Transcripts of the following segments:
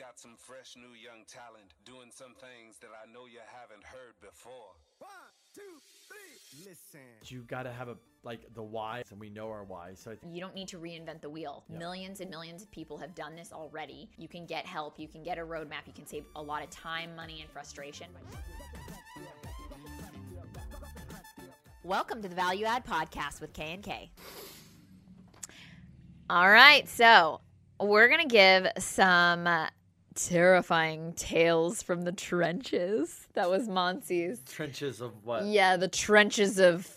got some fresh new young talent doing some things that I know you haven't heard before. One, two, three. Listen. You got to have a like the why, and we know our why. So I think You don't need to reinvent the wheel. Yeah. Millions and millions of people have done this already. You can get help, you can get a roadmap, you can save a lot of time, money, and frustration. Welcome to the Value Add Podcast with K and K. All right, so we're gonna give some uh, terrifying tales from the trenches. That was Monsi's. trenches of what Yeah, the trenches of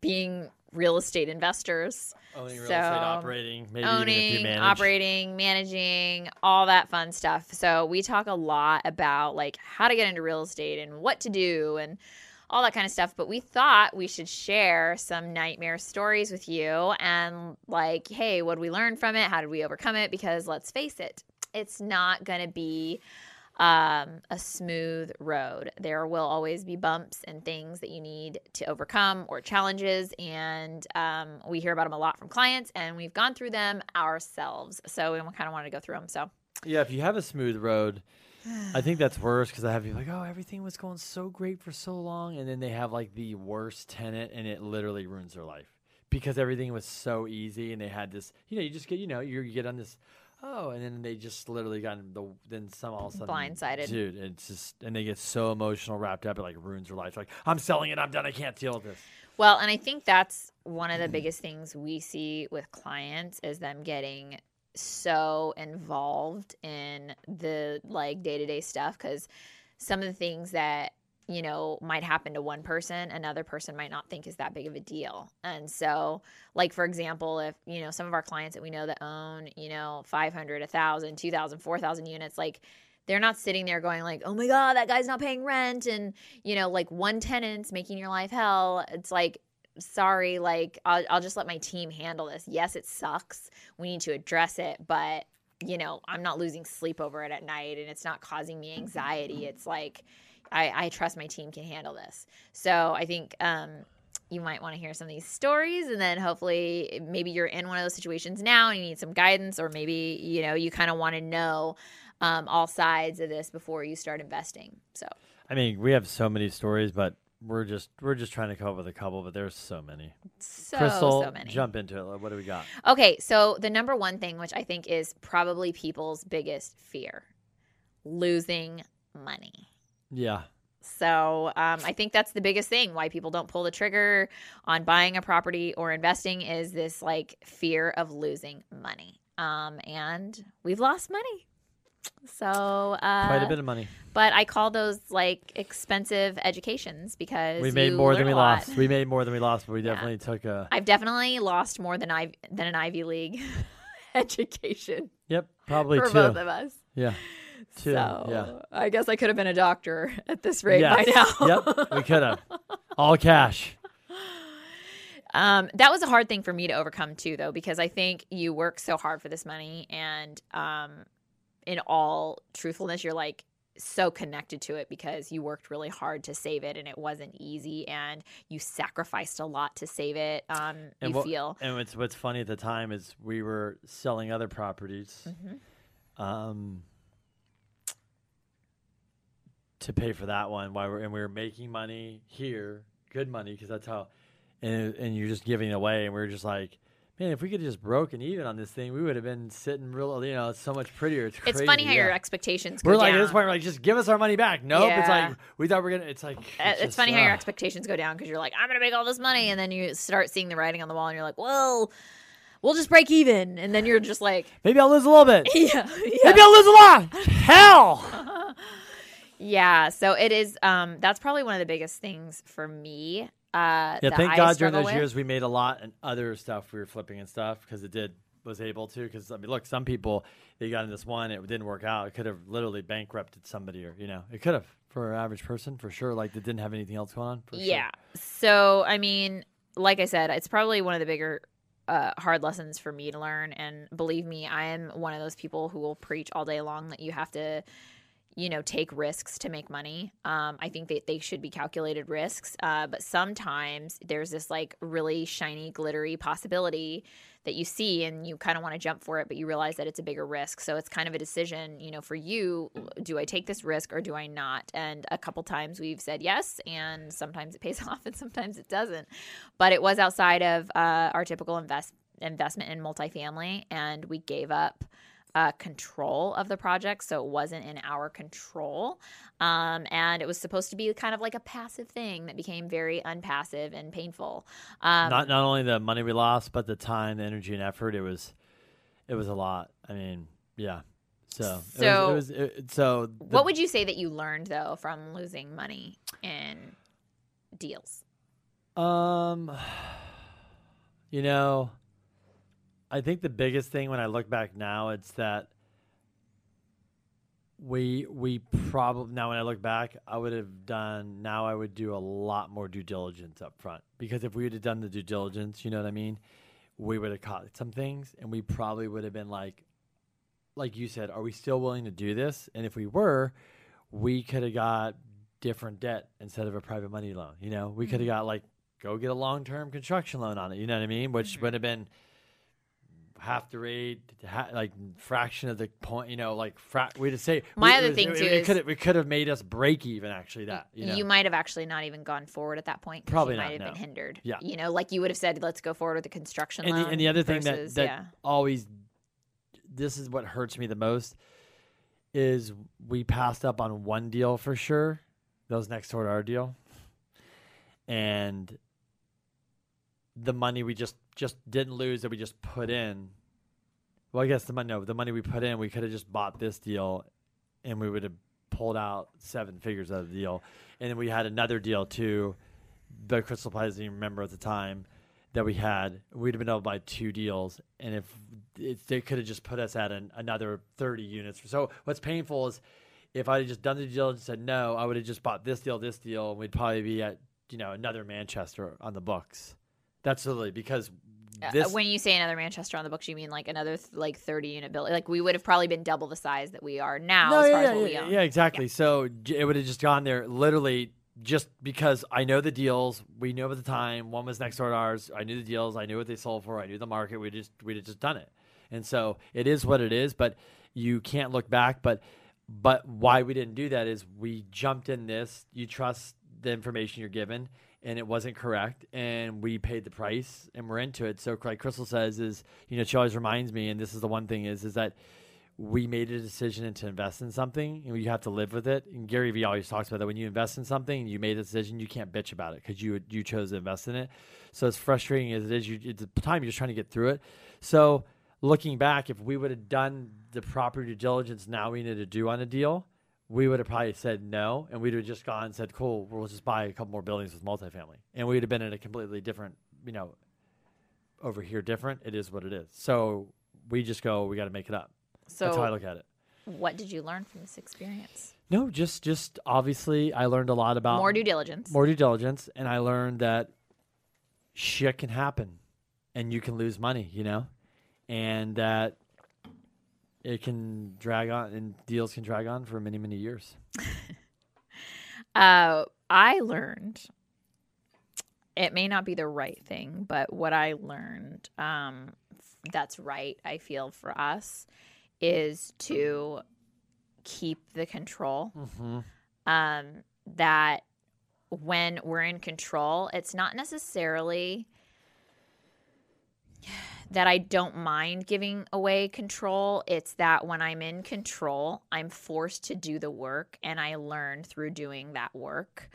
being real estate investors oh, owning real So, estate, operating, maybe even if you owning, manage. operating, managing, all that fun stuff. So we talk a lot about like how to get into real estate and what to do and all that kind of stuff. But we thought we should share some nightmare stories with you and like, hey, what did we learn from it? How did we overcome it? Because let's face it, it's not going to be um, a smooth road. There will always be bumps and things that you need to overcome or challenges. And um, we hear about them a lot from clients and we've gone through them ourselves. So we kind of wanted to go through them. So Yeah, if you have a smooth road, I think that's worse because I have people like, oh, everything was going so great for so long, and then they have like the worst tenant, and it literally ruins their life because everything was so easy, and they had this, you know, you just get, you know, you get on this, oh, and then they just literally got the then some all of a sudden Blindsided. dude. It's just, and they get so emotional, wrapped up, it like ruins their life. Like, I'm selling it, I'm done, I can't deal with this. Well, and I think that's one of the biggest things we see with clients is them getting so involved in the like day-to-day stuff cuz some of the things that you know might happen to one person another person might not think is that big of a deal. And so like for example if you know some of our clients that we know that own you know 500 1000 2000 4000 units like they're not sitting there going like oh my god that guy's not paying rent and you know like one tenant's making your life hell. It's like sorry like I'll, I'll just let my team handle this. Yes it sucks. We need to address it but you know i'm not losing sleep over it at night and it's not causing me anxiety. It's like i, I trust my team can handle this so i think um, you might want to hear some of these stories and then hopefully maybe you're in one of those situations now and you need some guidance or maybe you know you kind of want to know um, all sides of this before you start investing so I mean, we have so many stories, but we're just we're just trying to come up with a couple, but there's so many. so Crystal, so many jump into it. What do we got? Okay, so the number one thing, which I think is probably people's biggest fear losing money. Yeah, So um, I think that's the biggest thing why people don't pull the trigger on buying a property or investing is this like fear of losing money. Um, and we've lost money. So uh, quite a bit of money. but I call those like expensive educations because We made more than we lost. We made more than we lost, but we Yeah. definitely took a. I've definitely lost more than I than an Ivy League education Yep, probably for both of us. Yeah, two. So yeah. I guess I could have been a doctor at this rate Yes. by now. yep, we could have. All cash. um, that was a hard thing for me to overcome too, though, because I think you work so hard for this money, and um, in all truthfulness, you're like so connected to it because you worked really hard to save it, and it wasn't easy, and you sacrificed a lot to save it. Um, And you what- feel And what's what's funny at the time is we were selling other properties, Mm-hmm. um, to pay for that one. While we're and we were making money here, good money because that's how, and and you're just giving it away, and we are just like. Man, if we could have just broken even on this thing, we would have been sitting real. You know, it's so much prettier. It's crazy. it's funny how yeah. your expectations go We're like down. at this point, we're like, just give us our money back. Nope. It's like we thought we are gonna. It's like Uh, it's just, funny how your uh, expectations go down because you're like, I'm gonna make all this money, and then you start seeing the writing on the wall, and you're like, well, we'll just break even, and then you're just like, Maybe I'll lose a little bit. yeah, Maybe I'll lose a lot. Hell. Yeah. So it is. Um, that's probably one of the biggest things for me. Uh, Yeah, thank I God during those with. years we made a lot and other stuff we were flipping and stuff because it did was able to because I mean look some people they got in this one it didn't work out it could have literally bankrupted somebody or you know it could have for an average person for sure like that didn't have anything else going on for sure. Yeah. So I mean, like I said, it's probably one of the bigger. Uh, hard lessons for me to learn and believe me i am one of those people who will preach all day long that you have to you know, take risks to make money. Um, I think that they should be calculated risks. Uh, but sometimes there's this like really shiny, glittery possibility that you see and you kind of want to jump for it, but you realize that it's a bigger risk. So it's kind of a decision, you know, for you do I take this risk or do I not? And a couple times we've said yes, and sometimes it pays off and sometimes it doesn't. But it was outside of uh, our typical invest investment in multifamily, and we gave up uh, control of the project, so it wasn't in our control. Um, and it was supposed to be kind of like a passive thing that became very unpassive and painful. Um, not not only the money we lost, but the time, the energy, and effort. It was it was a lot. I mean, yeah. So So- it was, it was it, so. The, what would you say that you learned though from losing money in deals? Um, you know, I think the biggest thing when I look back now, it's that we we probably now when I look back, I would have done now I would do a lot more due diligence up front because if we would have done the due diligence, you know what I mean, we would have caught some things and we probably would have been like, like you said, are we still willing to do this? And if we were, we could have got different debt instead of a private money loan. You know, we could have mm-hmm. got like go get a long term construction loan on it. You know what I mean? Which mm-hmm. would have been half the rate, ha- like fraction of the point. You know, like fra- we'd have say My we- other was- thing, it, too, it is- could have could have made us break even. Actually, that you know. might have actually not even gone forward at that point. Probably you not, might have no. been hindered. Yeah. you know, like you would have said, let's go forward with the construction and the, and the other thing that versus- that yeah. always this is what hurts me the most is we passed up on one deal for sure that was next door to our deal and the money we just just didn't lose that we just put in well i guess the money no the money we put in we could have just bought this deal and we would have pulled out seven figures out of the deal and then we had another deal too but crystal doesn't even remember at the time that we had, we'd have been able to buy two deals, and if it, they could have just put us at an, another thirty units. So what's painful is if I had just done the deal and said no, I would have just bought this deal, this deal, and we'd probably be at you know another Manchester on the books. Literally because Uh, this when you say another Manchester on the books, you mean like another th- like thirty unit building? Like we would have probably been double the size that we are now no, as yeah, far yeah, as what yeah, we own. yeah, exactly. So it would have just gone there literally just because I know the deals. We knew at the time one was next door to ours. I knew the deals. I knew what they sold for. I knew the market. We just we'd have just done it. And so it is what it is. But you can't look back. But but why we didn't do that is we jumped in this. You trust the information you're given. And it wasn't correct, and we paid the price, and we're into it. So, like Crystal says, is you know she always reminds me, and this is the one thing is is that we made a decision to invest in something and you have to live with it. And Gary Vee always talks about that when you invest in something and you made a decision, you can't bitch about it because you you chose to invest in it. So as frustrating as it is, you at the time you're just trying to get through it. So looking back, if we would have done the proper due diligence now we needed to do on a deal, we would have probably said no, and we'd have just gone and said, "Cool, we'll just buy a couple more buildings with multifamily," and we'd have been in a completely different, you know, over here different. It is what it is. So we just go, we got to make it up. That's how I So, look at it. what did you learn from this experience? No, just just obviously I learned a lot about More due diligence. more due diligence and I learned that shit can happen and you can lose money, you know? And that it can drag on and deals can drag on for many, many years. Uh, I learned it may not be the right thing, but what I learned um, that's right, I feel for us, is to keep the control. Mm-hmm. Um, that when we're in control, it's not necessarily that I don't mind giving away control. It's that when I'm in control, I'm forced to do the work and I learn through doing that work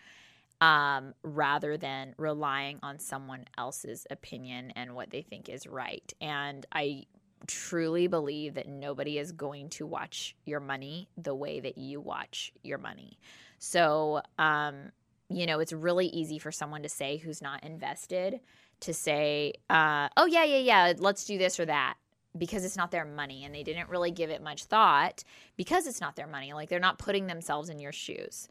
um, rather than relying on someone else's opinion and what they think is right. And I truly believe that nobody is going to watch your money the way that you watch your money. So, um, you know, it's really easy for someone to say who's not invested to say, uh, oh, yeah, yeah, yeah, let's do this or that because it's not their money and they didn't really give it much thought because it's not their money. Like they're not putting themselves in your shoes.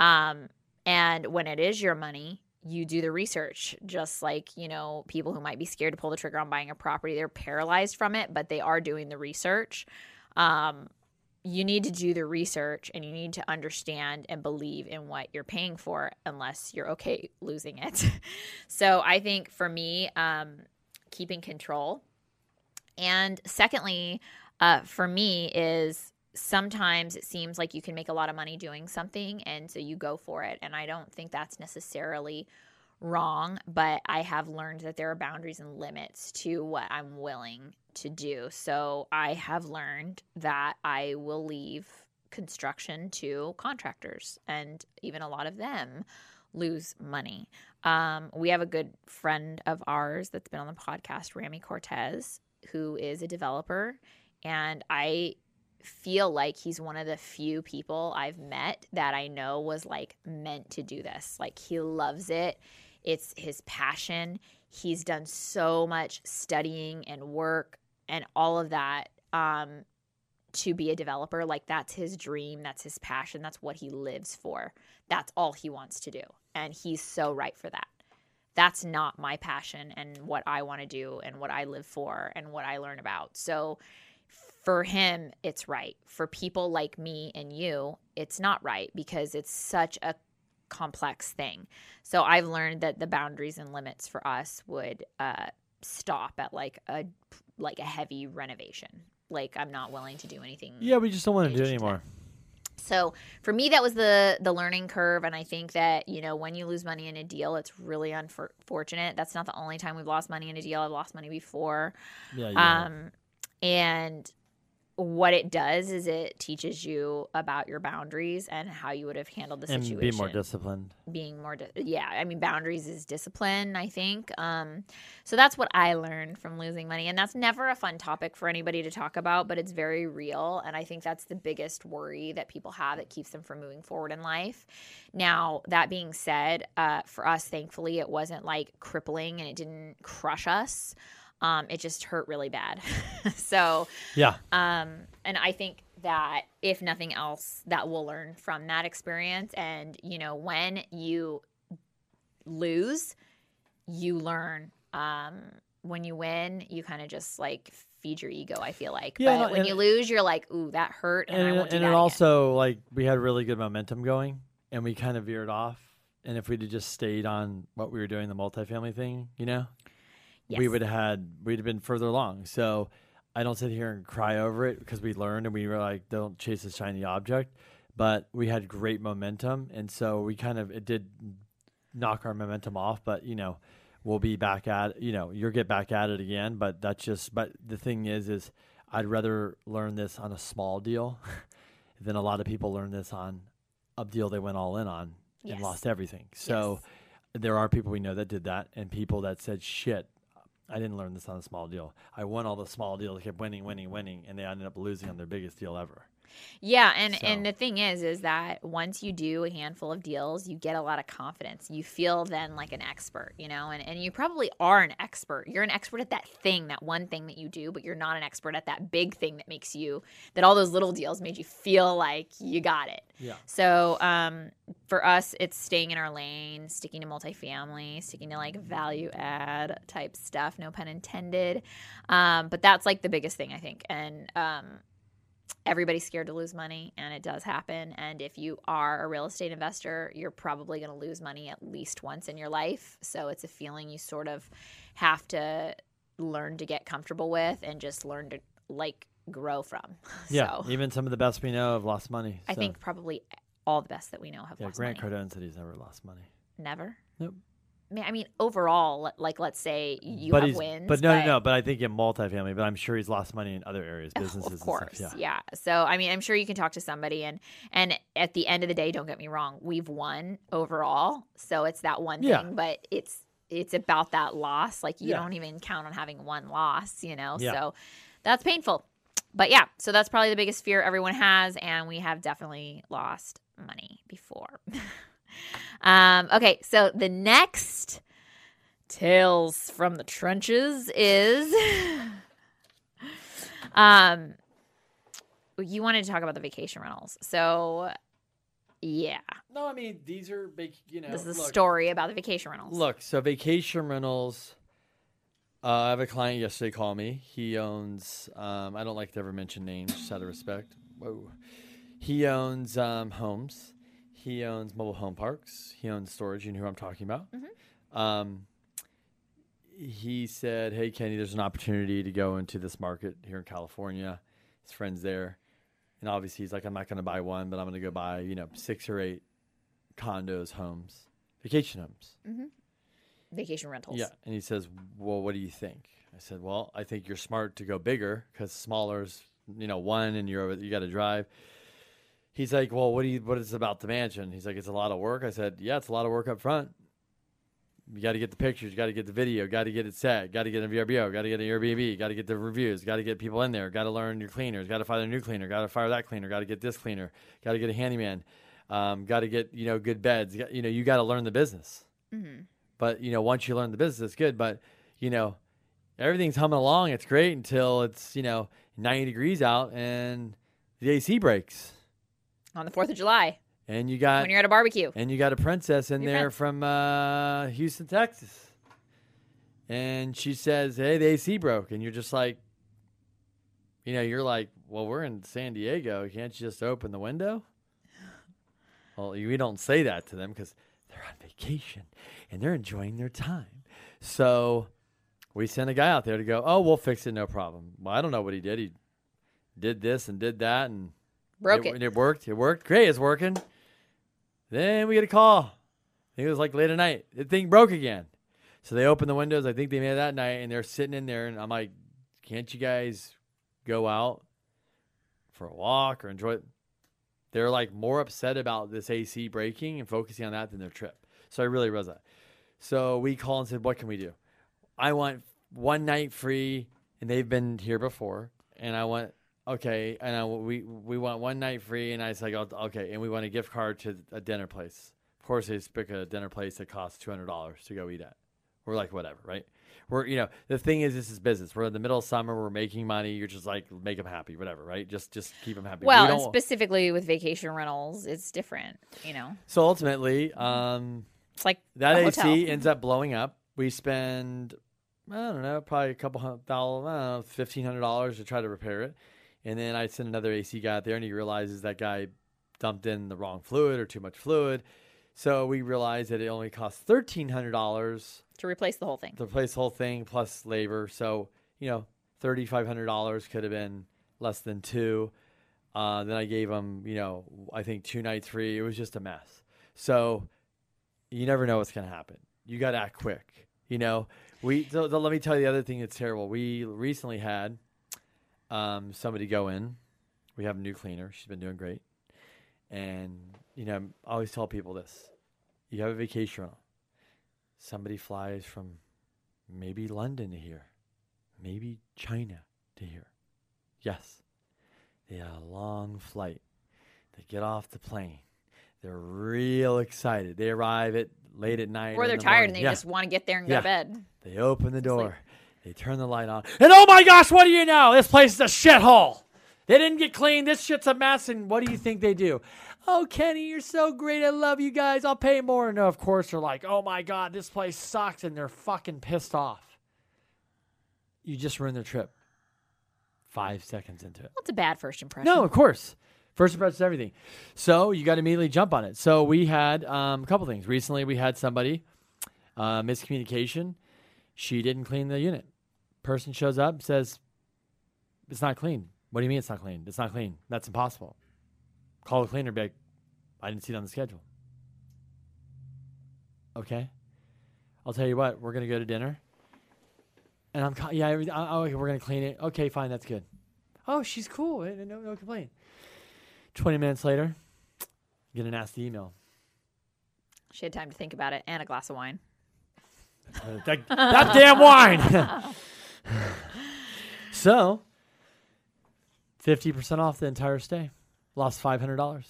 Um, and when it is your money, you do the research, just like, you know, people who might be scared to pull the trigger on buying a property, they're paralyzed from it, but they are doing the research. Um, you need to do the research and you need to understand and believe in what you're paying for unless you're okay losing it. so I think for me, um, keeping control. And secondly, uh, for me, is sometimes it seems like you can make a lot of money doing something and so you go for it. And I don't think that's necessarily wrong, but I have learned that there are boundaries and limits to what I'm willing to do. So I have learned that I will leave construction to contractors, and even a lot of them lose money. Um, we have a good friend of ours that's been on the podcast, Rami Cortez, who is a developer, and I feel like he's one of the few people I've met that I know was like meant to do this. Like he loves it. It's his passion. He's done so much studying and work and all of that um, to be a developer. Like that's his dream, that's his passion, that's what he lives for. That's all he wants to do. And he's so right for that. That's not my passion and what I want to do and what I live for and what I learn about. So for him, it's right. For people like me and you, it's not right because it's such a complex thing. So I've learned that the boundaries and limits for us would uh, stop at like a like a heavy renovation. Like I'm not willing to do anything. Yeah, we just don't want to do it anymore. So for me, that was the the learning curve, and I think that you know when you lose money in a deal, it's really unfortunate. That's not the only time we've lost money in a deal. I've lost money before, Yeah, yeah. um, and what it does is it teaches you about your boundaries and how you would have handled the and situation be more disciplined. being more di- yeah i mean boundaries is discipline i think um so that's what i learned from losing money and that's never a fun topic for anybody to talk about but it's very real and i think that's the biggest worry that people have that keeps them from moving forward in life now that being said uh, for us thankfully it wasn't like crippling and it didn't crush us um, it just hurt really bad so Yeah, um, and I think that if nothing else, that we'll learn from that experience. And you know, when you lose, you learn. Um, when you win, you kind of just like feed your ego. I feel like, Yeah, but when you lose, you're like, "Ooh, that hurt," and, I and, won't do and that again. also like we had really good momentum going, and we kind of veered off. And if we'd have just stayed on what we were doing, the multifamily thing, you know, we would have had we'd have been further along. So I don't sit here and cry over it because we learned and we were like, don't chase a shiny object. But we had great momentum, and so we kind of it did knock our momentum off. But you know, we'll be back at you know you'll get back at it again. But that's just. But the thing is, is I'd rather learn this on a small deal than a lot of people learn this on a deal they went all in on Yes. and lost everything. So Yes. there are people we know that did that, and people that said, "Shit, I didn't learn this on a small deal. I won all the small deals, kept winning, winning, winning, and they ended up losing on their biggest deal ever." Yeah, and So- and the thing is, is that once you do a handful of deals, you get a lot of confidence. You feel then like an expert, you know, and and you probably are an expert. You're an expert at that thing, that one thing that you do, but you're not an expert at that big thing that makes you that all those little deals made you feel like you got it. Yeah. So um, for us, it's staying in our lane, sticking to multifamily, sticking to like value add type stuff. No pun intended. Um, but that's like the biggest thing I think, and um, everybody's scared to lose money and it does happen and if you are a real estate investor you're probably going to lose money at least once in your life so it's a feeling you sort of have to learn to get comfortable with and just learn to like grow from Yeah. so Even some of the best we know have lost money. i think probably all the best that we know have Yeah, lost Grant money Cardone said he's never lost money. never Nope. I mean, I mean, overall, like let's say you but have wins, but no, no, no. But I think in multifamily. But I'm sure he's lost money in other areas, businesses. Of and course, stuff. yeah. So I mean, I'm sure you can talk to somebody, and and at the end of the day, don't get me wrong, we've won overall, so it's that one Yeah. thing, but it's it's about that loss. Like you Yeah. don't even count on having one loss, you know. Yeah. So that's painful. But yeah, so that's probably the biggest fear everyone has, and we have definitely lost money before. um, okay, so the next tales from the trenches is um you wanted to talk about the vacation rentals so yeah No, I mean these are big. You know, this is a look, story about the vacation rentals Look, so vacation rentals. Uh, I have a client yesterday call me. He owns. Um, I don't like to ever mention names, just out of respect. whoa. He owns um, homes. He owns mobile home parks. He owns storage. You know who I'm talking about. Um, he said, "Hey Kenny, there's an opportunity to go into this market here in California. His friends there, and obviously he's like, I'm not going to buy one, but I'm going to go buy you know six or eight condos, homes, vacation homes. Vacation rentals. Yeah, and he says, "Well, what do you think?" I said, "Well, I think you're smart to go bigger because smaller's you know one, and you're you got to drive." He's like, "Well, what do you what is it about the mansion?" He's like, "It's a lot of work." I said, "Yeah, it's a lot of work up front. You got to get the pictures, you got to get the video, got to get it set, got to get a VRBO, got to get an Airbnb, got to get the reviews, got to get people in there, got to learn your cleaners, got to fire a new cleaner, got to fire that cleaner, got to get this cleaner, got to get a handyman, um, got to get you know good beds. You got- You know, you got to learn the business." But you know, once you learn the business, it's good. But you know, everything's humming along. It's great until it's you know 90 degrees out and the AC breaks, On the 4th of July and you got when you're at a barbecue. and you got a princess in Your there from uh, Houston, Texas, and she says, "Hey, the AC broke," and you're just like, you know, you're like, "Well, we're in San Diego. Can't you just open the window?" Well, we don't say that to them because they're on vacation and they're enjoying their time. So we sent a guy out there to go, "Oh, we'll fix it, no problem." Well, I don't know what he did. He did this and did that, and Broke it, it. It worked. It worked. Great. It's working. Then we get a call. I think it was like late at night. The thing broke again. So they opened the windows. I think they made it that night, and they're sitting in there. And I'm like, "Can't you guys go out for a walk or enjoy?" It? They're like more upset about this AC breaking and focusing on that than their trip. So I really was that. So we called and said, "What can we do?" I want one night free, and they've been here before, and I want okay, and I, we we want one night free, and I was like, "Oh, okay, and we want a gift card to a dinner place. Of course, they pick a dinner place that costs two hundred dollars to go eat at. We're like, whatever, right? We're you know the thing is, this is business. We're in the middle of summer. We're making money. You're just like make them happy, whatever, right? Just just keep them happy. We Well, and specifically with vacation rentals, it's different. You know, so ultimately, um, it's like that a AC hotel. ends up blowing up. We spend, I don't know, probably a couple hundred dollars, I don't know, fifteen hundred dollars to try to repair it, and then I send another AC guy out there, and he realizes that guy dumped in the wrong fluid or too much fluid. So we realized that it only costs thirteen hundred dollars to replace the whole thing. to replace the whole thing plus labor. So you know, thirty five hundred dollars could have been less than two. Uh, then I gave him, you know, I think two nights free. It was just a mess. So you never know what's going to happen. You got to act quick. You know, we. So, so let me tell you the other thing that's terrible. We recently had um, somebody go in. We have a new cleaner. She's been doing great, and you know, I always tell people this: you have a vacation rental. Somebody flies from maybe London to here, maybe China to here. Yes, they had a long flight. They get off the plane. They're real excited. They arrive at late at night. Or they're the tired morning. and they Yeah. just want to get there and Yeah. go to bed. They open the door. They turn the light on. And oh my gosh, what do you know? This place is a shithole. They didn't get clean. This shit's a mess. And what do you think they do? Oh, Kenny, you're so great. I love you guys. I'll pay more. No, of course, they're like, oh my God, this place sucks. And they're fucking pissed off. You just ruined their trip five seconds into it. It's a bad first impression. No, of course. First impression is everything. So you got to immediately jump on it. So we had um, a couple things. Recently, we had somebody uh, miscommunication. She didn't clean the unit. Person shows up, says, "It's not clean." What do you mean it's not clean? It's not clean. That's impossible. Call the cleaner. Be like, I didn't see it on the schedule. Okay. I'll tell you what. We're gonna go to dinner. And I'm ca- yeah. every- oh, okay, we're gonna clean it. Okay, fine. That's good. Oh, she's cool. No, no complaint. 20 minutes later, get a nasty email. She had time to think about it and a glass of wine. That, that damn wine! so, 50% off the entire stay. Lost $500.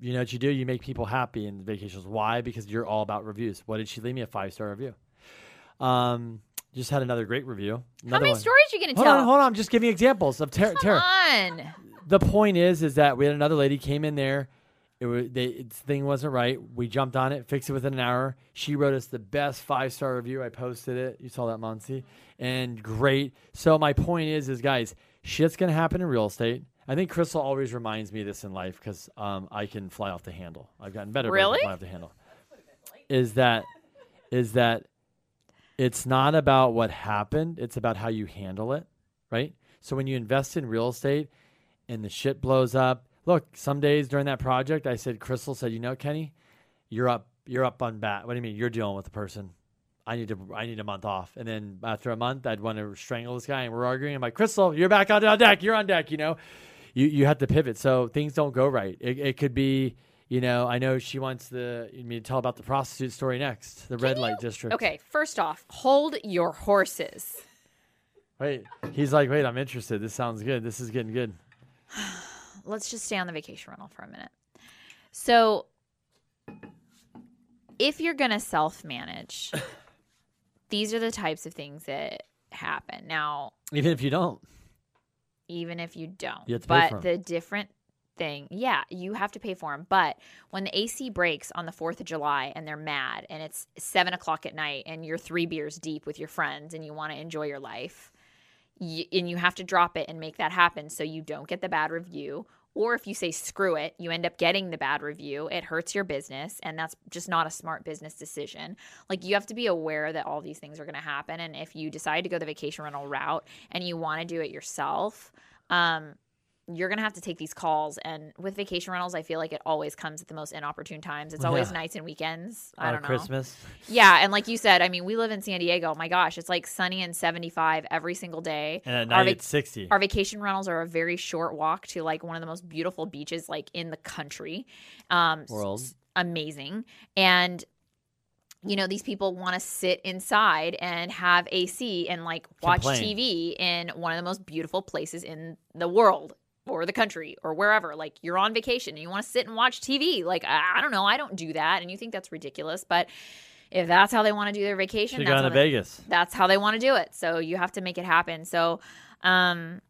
You know what you do? You make people happy in vacations. Why? Because you're all about reviews. What did she leave me? A five star review. Um, just had another great review. How many one. stories are you going to tell? Hold on, hold on. I'm just giving examples of ter- terror. Come on. the point is is that we had another lady came in there it was they its thing wasn't right we jumped on it fixed it within an hour she wrote us the best five star review i posted it you saw that Monty and great so my point is is guys shit's gonna happen in real estate I think Crystal always reminds me of this in life because um, I can fly off the handle. I've gotten better. but I can Really? fly off the handle. Is that is that it's not about what happened; it's about how you handle it, right? So when you invest in real estate and the shit blows up, look. Some days during that project, I said, Crystal said, "You know, Kenny, you're up. You're up on bat. What do you mean? You're dealing with the person." I need to I need a month off. And then after a month I'd want to strangle this guy and we're arguing. I'm like, Crystal, you're back on, on deck, you're on deck, you know. You you have to pivot. So things don't go right. It it could be, you know, I know she wants the me to tell about the prostitute story next, the red light district. Okay, first off, hold your horses. Wait. He's like, wait, I'm interested. This sounds good. This is getting good. Let's just stay on the vacation rental for a minute. So, if you're going to self manage, these are the types of things that happen. Now, Even if you don't. even if you don't, You have to pay but the different thing, yeah, you have to pay for them. But when the AC breaks on the 4th of July and they're mad and it's seven o'clock at night and you're three beers deep with your friends and you want to enjoy your life, y- and you have to drop it and make that happen so you don't get the bad review. Or if you say screw it, you end up getting the bad review. It hurts your business, and that's just not a smart business decision. Like, you have to be aware that all these things are going to happen. And if you decide to go the vacation rental route and you want to do it yourself, um, you're going to have to take these calls. And with vacation rentals, I feel like it always comes at the most inopportune times. It's always Yeah. nights and weekends. I don't know. Christmas. Yeah, and like you said, I mean, we live in San Diego. My gosh, it's like sunny and 75 every single day. And at Our night it's sixty. Our vacation rentals are a very short walk to like one of the most beautiful beaches like in the country. Um World. amazing. And you know, these people want to sit inside and have AC and like watch Complain. TV in one of the most beautiful places in the world or the country or wherever. Like you're on vacation and you want to sit and watch TV. Like I I don't know, I don't do that and you think that's ridiculous, but if that's how they want to do their vacation, Should that's how to they- Vegas. that's how they want to do it. So you have to make it happen. So, um,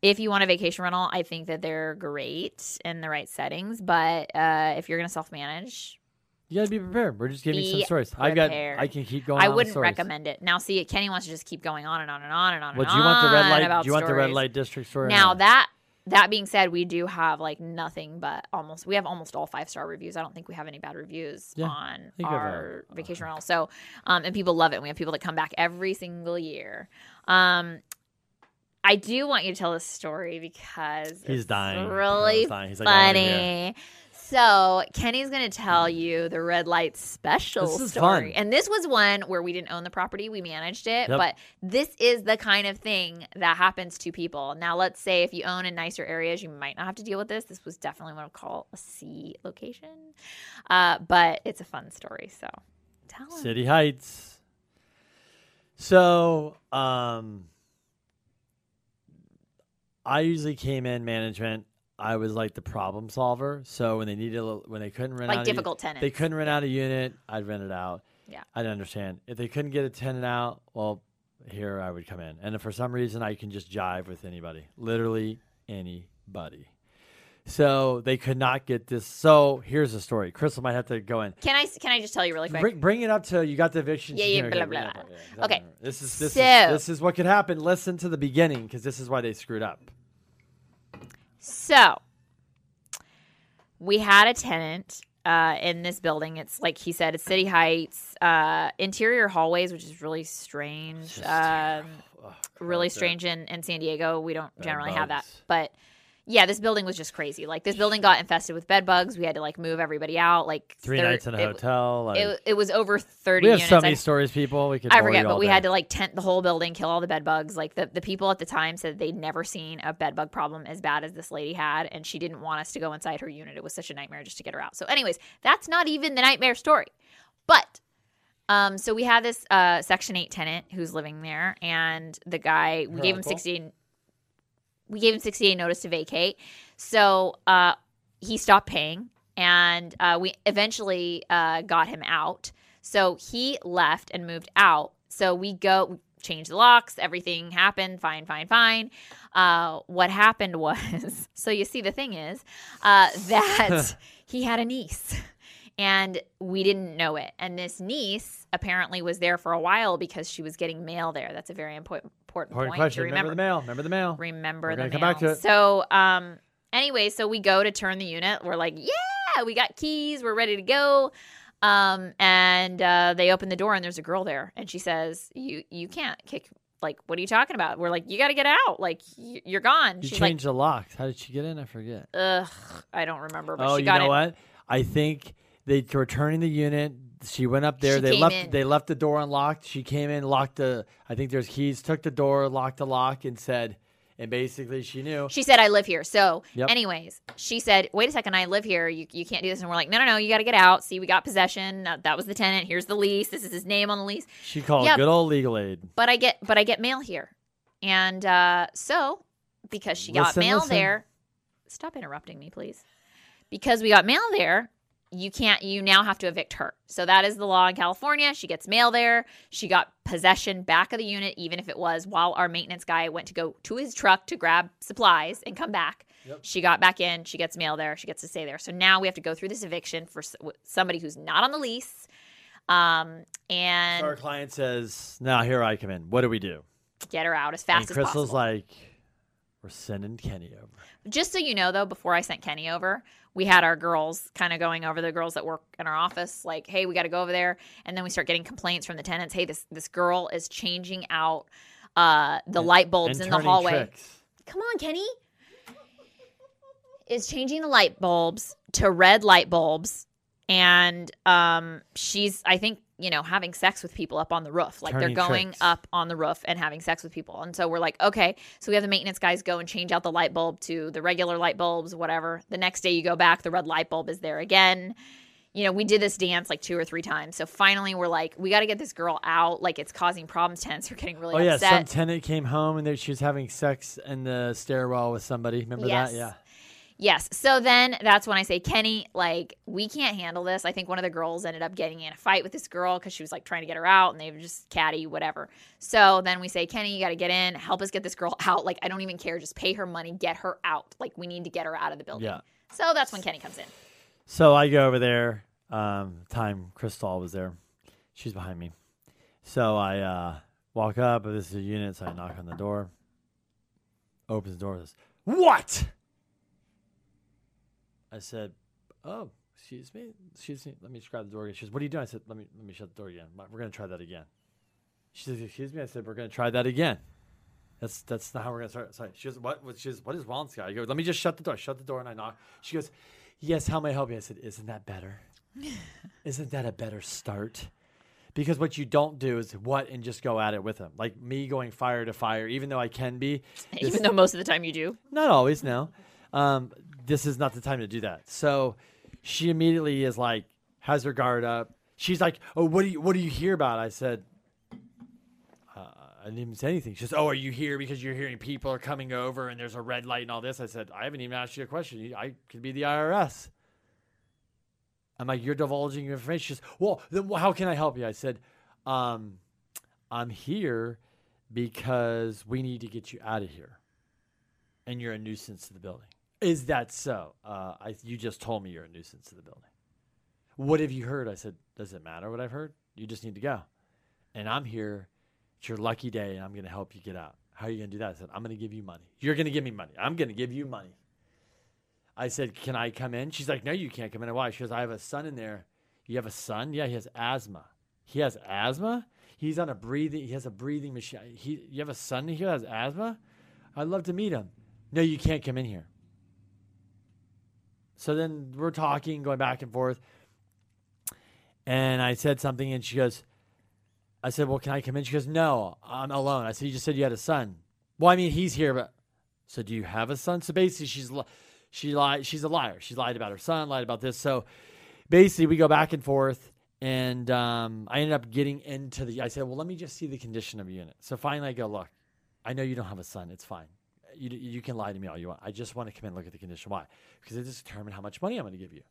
if you want a vacation rental, I think that they're great in the right settings. But uh, if you're going to self manage, You gotta be prepared. We're just giving some stories. I've got. I can keep going I wouldn't recommend it. Now, see, Kenny wants to just keep going on and on and on and on. What and do you want the red light? Do you want the red light district story? Now that that being said, we do have like nothing but almost we have almost all five star reviews. I don't think we have any bad reviews Yeah, on think we have our vacation rental. So, um, and people love it. We have people that come back every single year. Um, I do want you to tell this story because He's it's dying. Really He's dying. He's like, "I wanna hear funny. So Kenny's going to tell you the red light special This is story, fun. and this was one where we didn't own the property; we managed it. Yep. But this is the kind of thing that happens to people. Now, let's say if you own in nicer areas, you might not have to deal with this. This was definitely what I would call a C location, uh, but it's a fun story. So tell. City Heights. So, um, I usually came in management. I was like the problem solver. So when they needed, a little, when they couldn't rent Like out, difficult tenants. they couldn't rent out a unit. I'd rent it out. Yeah. I'd understand if they couldn't get a tenant out. Well, here I would come in, and if for some reason I can just jive with anybody, literally anybody. So they could not get this. So here's the story. Crystal might have to go in. Can I can I just tell you really quick? Bring, bring it up to you got the eviction. Yeah, yeah, Okay, blah, blah, blah. Yeah. Okay. This is this So- is this is what could happen. Listen to the beginning because this is why they screwed up. So we had a tenant uh, in this building. It's like he said, it's City Heights, uh, interior hallways, which is really strange. Um, Ugh, really strange in, in San Diego. We don't generally have that. But yeah, this building was just crazy. Like this building got infested with bed bugs. We had to like move everybody out. Like Three there- nights in a it, hotel. Like, It, it was over thirty we have units. so I- many stories, people. We could. I forget, but all we day. had to like tent the whole building, kill all the bed bugs. Like the, the people at the time said they'd never seen a bed bug problem as bad as this lady had, and she didn't want us to go inside her unit. It was such a nightmare just to get her out. So, anyways, that's not even the nightmare story. But um, so we had this uh, Section Eight tenant who's living there, and the guy we Her gave him uncle? sixty. We gave him sixty day notice to vacate. So uh, he stopped paying, and uh, we eventually uh, got him out. So he left and moved out. So we go change the locks. Everything happened. Fine, fine, fine. Uh, what happened was, so you see, the thing is uh, that he had a niece. And we didn't know it. And this niece apparently was there for a while because she was getting mail there. That's a very important important, Important point question. to Remember. remember. the mail. Remember the mail. remember We're the mail. come back to it. So, um, anyway, so we go to turn the unit. We're like, yeah, we got keys. We're ready to go. Um, and uh, they open the door and there's a girl there, and she says, "You you can't kick." Like, what are you talking about? We're like, you got to get out. Like, y- you're gone. You She's changed the locks. How did she get in? I forget. ugh, I don't remember. But oh, she you got know in. what? I think they were turning the unit. She went up there. She they left. in. They left the door unlocked. She came in, locked the. I think there's keys. Took the door, locked the lock, and said, and basically she knew. She said, I live here. So, Yep. anyways, she said, wait a second, I live here. You, you can't do this. And we're like, no, no, no, you got to get out. See, we got possession. That was the tenant. Here's the lease. This is his name on the lease. She called Yeah. good old legal aid. But I get, but I get mail here. And uh, so, because she got mail listen. there, stop interrupting me, please. Because we got mail there, you can't, you now have to evict her. So that is the law in California. She gets mail there. She got possession back of the unit, even if it was while our maintenance guy went to go to his truck to grab supplies and come back. She got back in. She gets mail there. She gets to stay there. So now we have to go through this eviction for somebody who's not on the lease. Um, and So our client says, "Now here I come in. What do we do?" get her out as And fast as possible." Crystal's like, "We're sending Kenny over." Just so you know, though, before I sent Kenny over, we had our girls kind of going over the girls that work in our office, like, "Hey, we got to go over there," and then we start getting complaints from the tenants. Hey, this this girl is changing out uh, the light bulbs in the hallway. tricks. Come on, Kenny. Is changing the light bulbs to red light bulbs, and um, she's I think you know having sex with people up on the roof. Like Turning they're going tricks. up on the roof and having sex with people. And so we're like, okay, so we have the maintenance guys go and change out the light bulb to the regular light bulbs, whatever. The next day you go back, the red light bulb is there again. You know, we did this dance like two or three times. So finally, we're like, we got to get this girl out. Like, it's causing problems. Tenants are getting really Oh yeah, upset. some tenant came home and there, she was having sex in the stairwell with somebody. Remember Yes. that? Yeah. Yes. So then that's when I say, Kenny, like, we can't handle this. I think one of the girls ended up getting in a fight with this girl because she was like trying to get her out and they were just catty, whatever. So then we say, Kenny, you got to get in, help us get this girl out. Like, I don't even care. Just pay her money, get her out. Like, we need to get her out of the building. Yeah. So that's when Kenny comes in. So I go over there. Um, time Crystal was there. She's behind me. So I uh, walk up. This is a unit. So I knock on the door. Opens the door. Says, "What?" I said, "Oh, excuse me, excuse me. Let me just grab the door." again." She says, "What are you doing?" I said, "Let me let me shut the door again. We're gonna try that again." She says, "Excuse me." I said, "We're gonna try that again." That's that's not how we're gonna start. Sorry. She goes, "What?" what- She goes, "What is wrong, Scott?" I go, "Let me just shut the door." Shut the door, and I knock. She goes, "Yes, how may I help you?" I said, "Isn't that better? Isn't that a better start?" Because what you don't do is what and just go at it with them. Like me going fire to fire, even though I can be. Even though most of the time you do. not always, no. Um, this is not the time to do that. So she immediately is like, has her guard up. She's like, "Oh, what do you what do you hear about?" I said, uh, "I didn't even say anything." She says, "Oh, are you here because you're hearing people are coming over and there's a red light and all this?" I said, "I haven't even asked you a question. I could be the IRS." I'm like, "You're divulging your information." She says, "Well, then how can I help you?" I said, um, "I'm here because we need to get you out of here." and you're a nuisance to the building. Is that so? Uh, I, you just told me you're a nuisance to the building. What have you heard? I said, Does it matter what I've heard? You just need to go. And I'm here. It's your lucky day, and I'm going to help you get out. How are you going to do that? I said, I'm going to give you money. You're going to give me money. I'm going to give you money. I said, Can I come in? She's like, No, you can't come in. Why? She goes, I have a son in there. You have a son? Yeah, he has asthma. He has asthma? He's on a breathing, he has a breathing machine. He, you have a son who has asthma? I'd love to meet him. No, you can't come in here. So then we're talking, going back and forth. And I said something, and she goes, I said, Well, can I come in? She goes, No, I'm alone. I said, You just said you had a son. Well, I mean, he's here, but so do you have a son? So basically, she's she lied. She's a liar. She lied about her son, lied about this. So basically, we go back and forth, and um, I ended up getting into the. I said, Well, let me just see the condition of your unit. So finally, I go, Look, I know you don't have a son. It's fine. You, you can lie to me all you want. I just want to come in and look at the condition. Why? Because it just determine how much money I'm going to give you.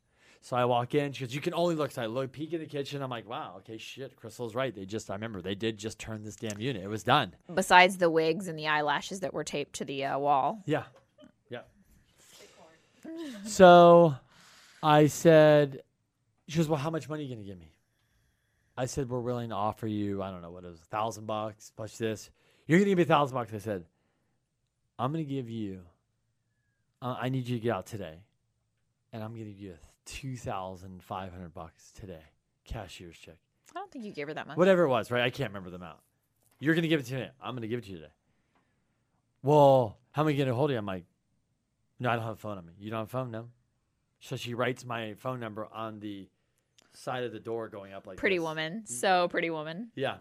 So I walk in. She goes, "You can only look." So I look, peek in the kitchen. I'm like, "Wow, okay, shit." Crystal's right. They just, I remember, they did just turn this damn unit. It was done. Besides the wigs and the eyelashes that were taped to the uh, wall. Yeah, yeah. So I said, "She goes, well, how much money are you going to give me?" I said, "We're willing to offer you, I don't know what it was, a thousand bucks plus this. You're gonna give me a thousand bucks. I said, I'm gonna give you. Uh, I need you to get out today, and I'm gonna give you two thousand five hundred bucks today, cashier's check, I don't think you gave her that much. whatever it was. Right? I can't remember the amount. You're gonna give it to me. I'm gonna give it to you today. Well, how am I gonna hold you? I'm like, no, I don't have a phone on me. You don't have a phone? No. So she writes my phone number on the side of the door going up like Pretty this. woman. So pretty woman. Yeah.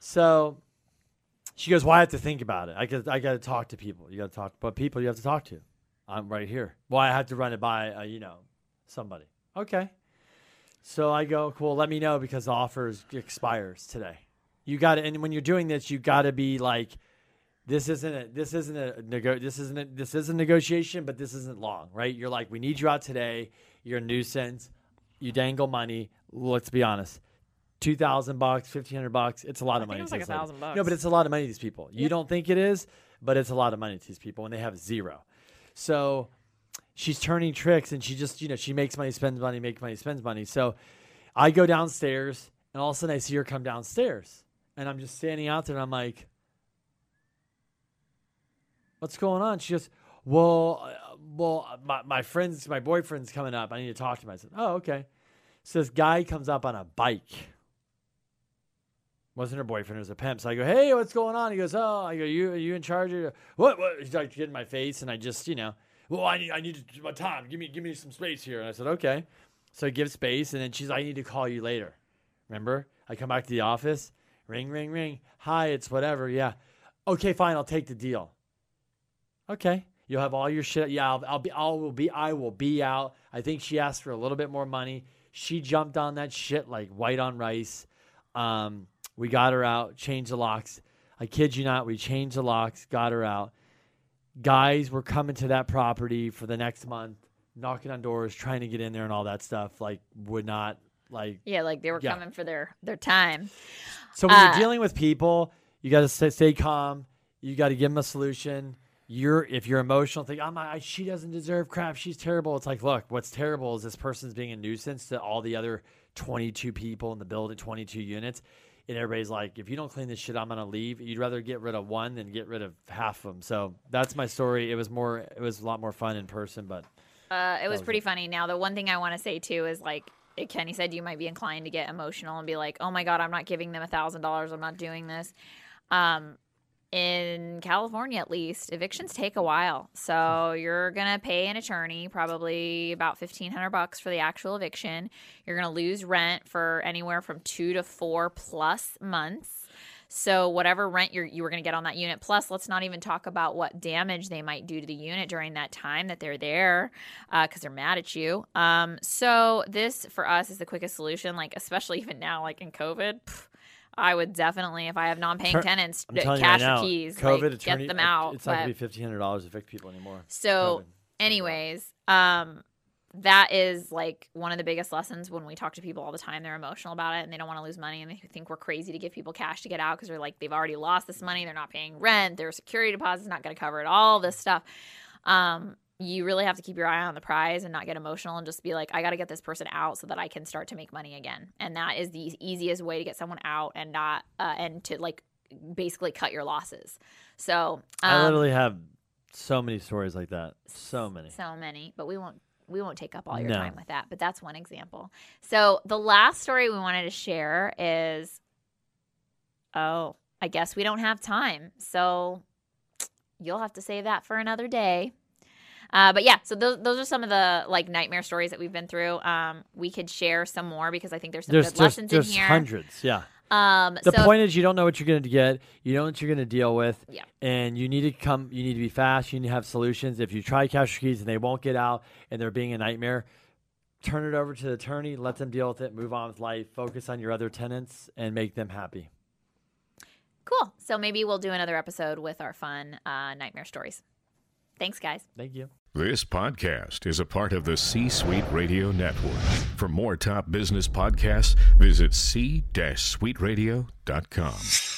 So she goes, "Well, I have to think about it. I got, I got to talk to people. You got to talk, but people you have to talk to. I'm right here. Well, I have to run it by, uh, you know, somebody. Okay. So I go, cool. Let me know because the offer expires today. You got to, and when you're doing this, you got to be like, this isn't a, this isn't a nego, this isn't a, this is a negotiation, but this isn't long, right? You're like, we need you out today. You're a nuisance. You dangle money. Let's be honest. Two thousand bucks, fifteen hundred bucks. It's a lot of think money. it was to like lady. 1,000 bucks. No, but it's a lot of money to these people. You don't think it is, but it's a lot of money to these people, and they have zero. So she's turning tricks, and she just, you know, she makes money, spends money, makes money, spends money. So I go downstairs, and all of a sudden I see her come downstairs, and I'm just standing out there, and I'm like, "What's going on?" She goes, "Well, uh, well, my my friends, my boyfriend's coming up. I need to talk to him." I said, "Oh, okay." So this guy comes up on a bike. Wasn't her boyfriend? It was a pimp. So I go, "Hey, what's going on?" He goes, "Oh, I go, you are you in charge of what?" What? He's like, get in my face, and I just, you know, well, I need, I need my time. Give me, give me some space here. And I said, okay. So I give space, and then she's, like, I need to call you later. Remember? I come back to the office. Ring, ring, ring. Hi, it's whatever. Yeah. Okay, fine. I'll take the deal. Okay. You'll have all your shit. Yeah, I'll, I'll be. I will be. I will be out. I think she asked for a little bit more money. She jumped on that shit like white on rice. Um, we got her out. Changed the locks. I kid you not. We changed the locks. Got her out. Guys were coming to that property for the next month, knocking on doors, trying to get in there, and all that stuff. Like would not like Yeah, like they were Yeah. coming for their their time. so when Uh, you're dealing with people, you got to stay, stay calm. You got to give them a solution. You're if you're emotional, think, I'm. my, she doesn't deserve crap. She's terrible." It's like, look, what's terrible is this person's being a nuisance to all the other 22 people in the building, 22 units, and everybody's like, "If you don't clean this shit, I'm gonna leave." You'd rather get rid of one than get rid of half of them. So that's my story. It was more, it was a lot more fun in person, but Uh, it was was pretty funny. Now, the one thing I want to say too is like Kenny said, you might be inclined to get emotional and be like, "Oh my god, I'm not giving them a thousand dollars. I'm not doing this." Um, in California, at least, evictions take a while, so you're gonna pay an attorney probably about fifteen hundred bucks for the actual eviction. You're gonna lose rent for anywhere from two to four plus months. So whatever rent you're, you were going to get on that unit, plus let's not even talk about what damage they might do to the unit during that time that they're there because they're mad at you. Um, so this for us is the quickest solution. Like especially even now, like in COVID, pff, I would definitely if I have non-paying Tur- tenants, d- cash right now, your keys, COVID like, attorney, get them out. It's not gonna be fifteen hundred dollars to evict people anymore. so, COVID. anyways, um, that is like one of the biggest lessons when we talk to people all the time. They're emotional about it and they don't want to lose money and they think we're crazy to give people cash to get out because they're like they've already lost this money. They're not paying rent. Their security deposit's not going to cover it. All this stuff. Um, you really have to keep your eye on the prize and not get emotional and just be like, I got to get this person out so that I can start to make money again. And that is the easiest way to get someone out and not uh, and to like basically cut your losses. So I um, literally have so many stories like that. So many. so many, but we won't we won't take up all your No. time with that. But that's one example. So the last story we wanted to share is oh, I guess we don't have time. So you'll have to save that for another day. Uh, but yeah, so those, those are some of the like nightmare stories that we've been through. Um, we could share some more because I think there's some There's good there's, lessons there's in here. hundreds. Yeah. Um, The so point is, you don't know what you're going to get. You know what you're going to deal with. Yeah. And you need to come. You need to be fast. You need to have solutions. If you try cash keys and they won't get out and they're being a nightmare, turn it over to the attorney. Let them deal with it. Move on with life. Focus on your other tenants and make them happy. cool. So maybe we'll do another episode with our fun uh, nightmare stories. Thanks, guys. Thank you. This podcast is a part of the C Suite Radio Network. For more top business podcasts, visit c-suiteradio.com.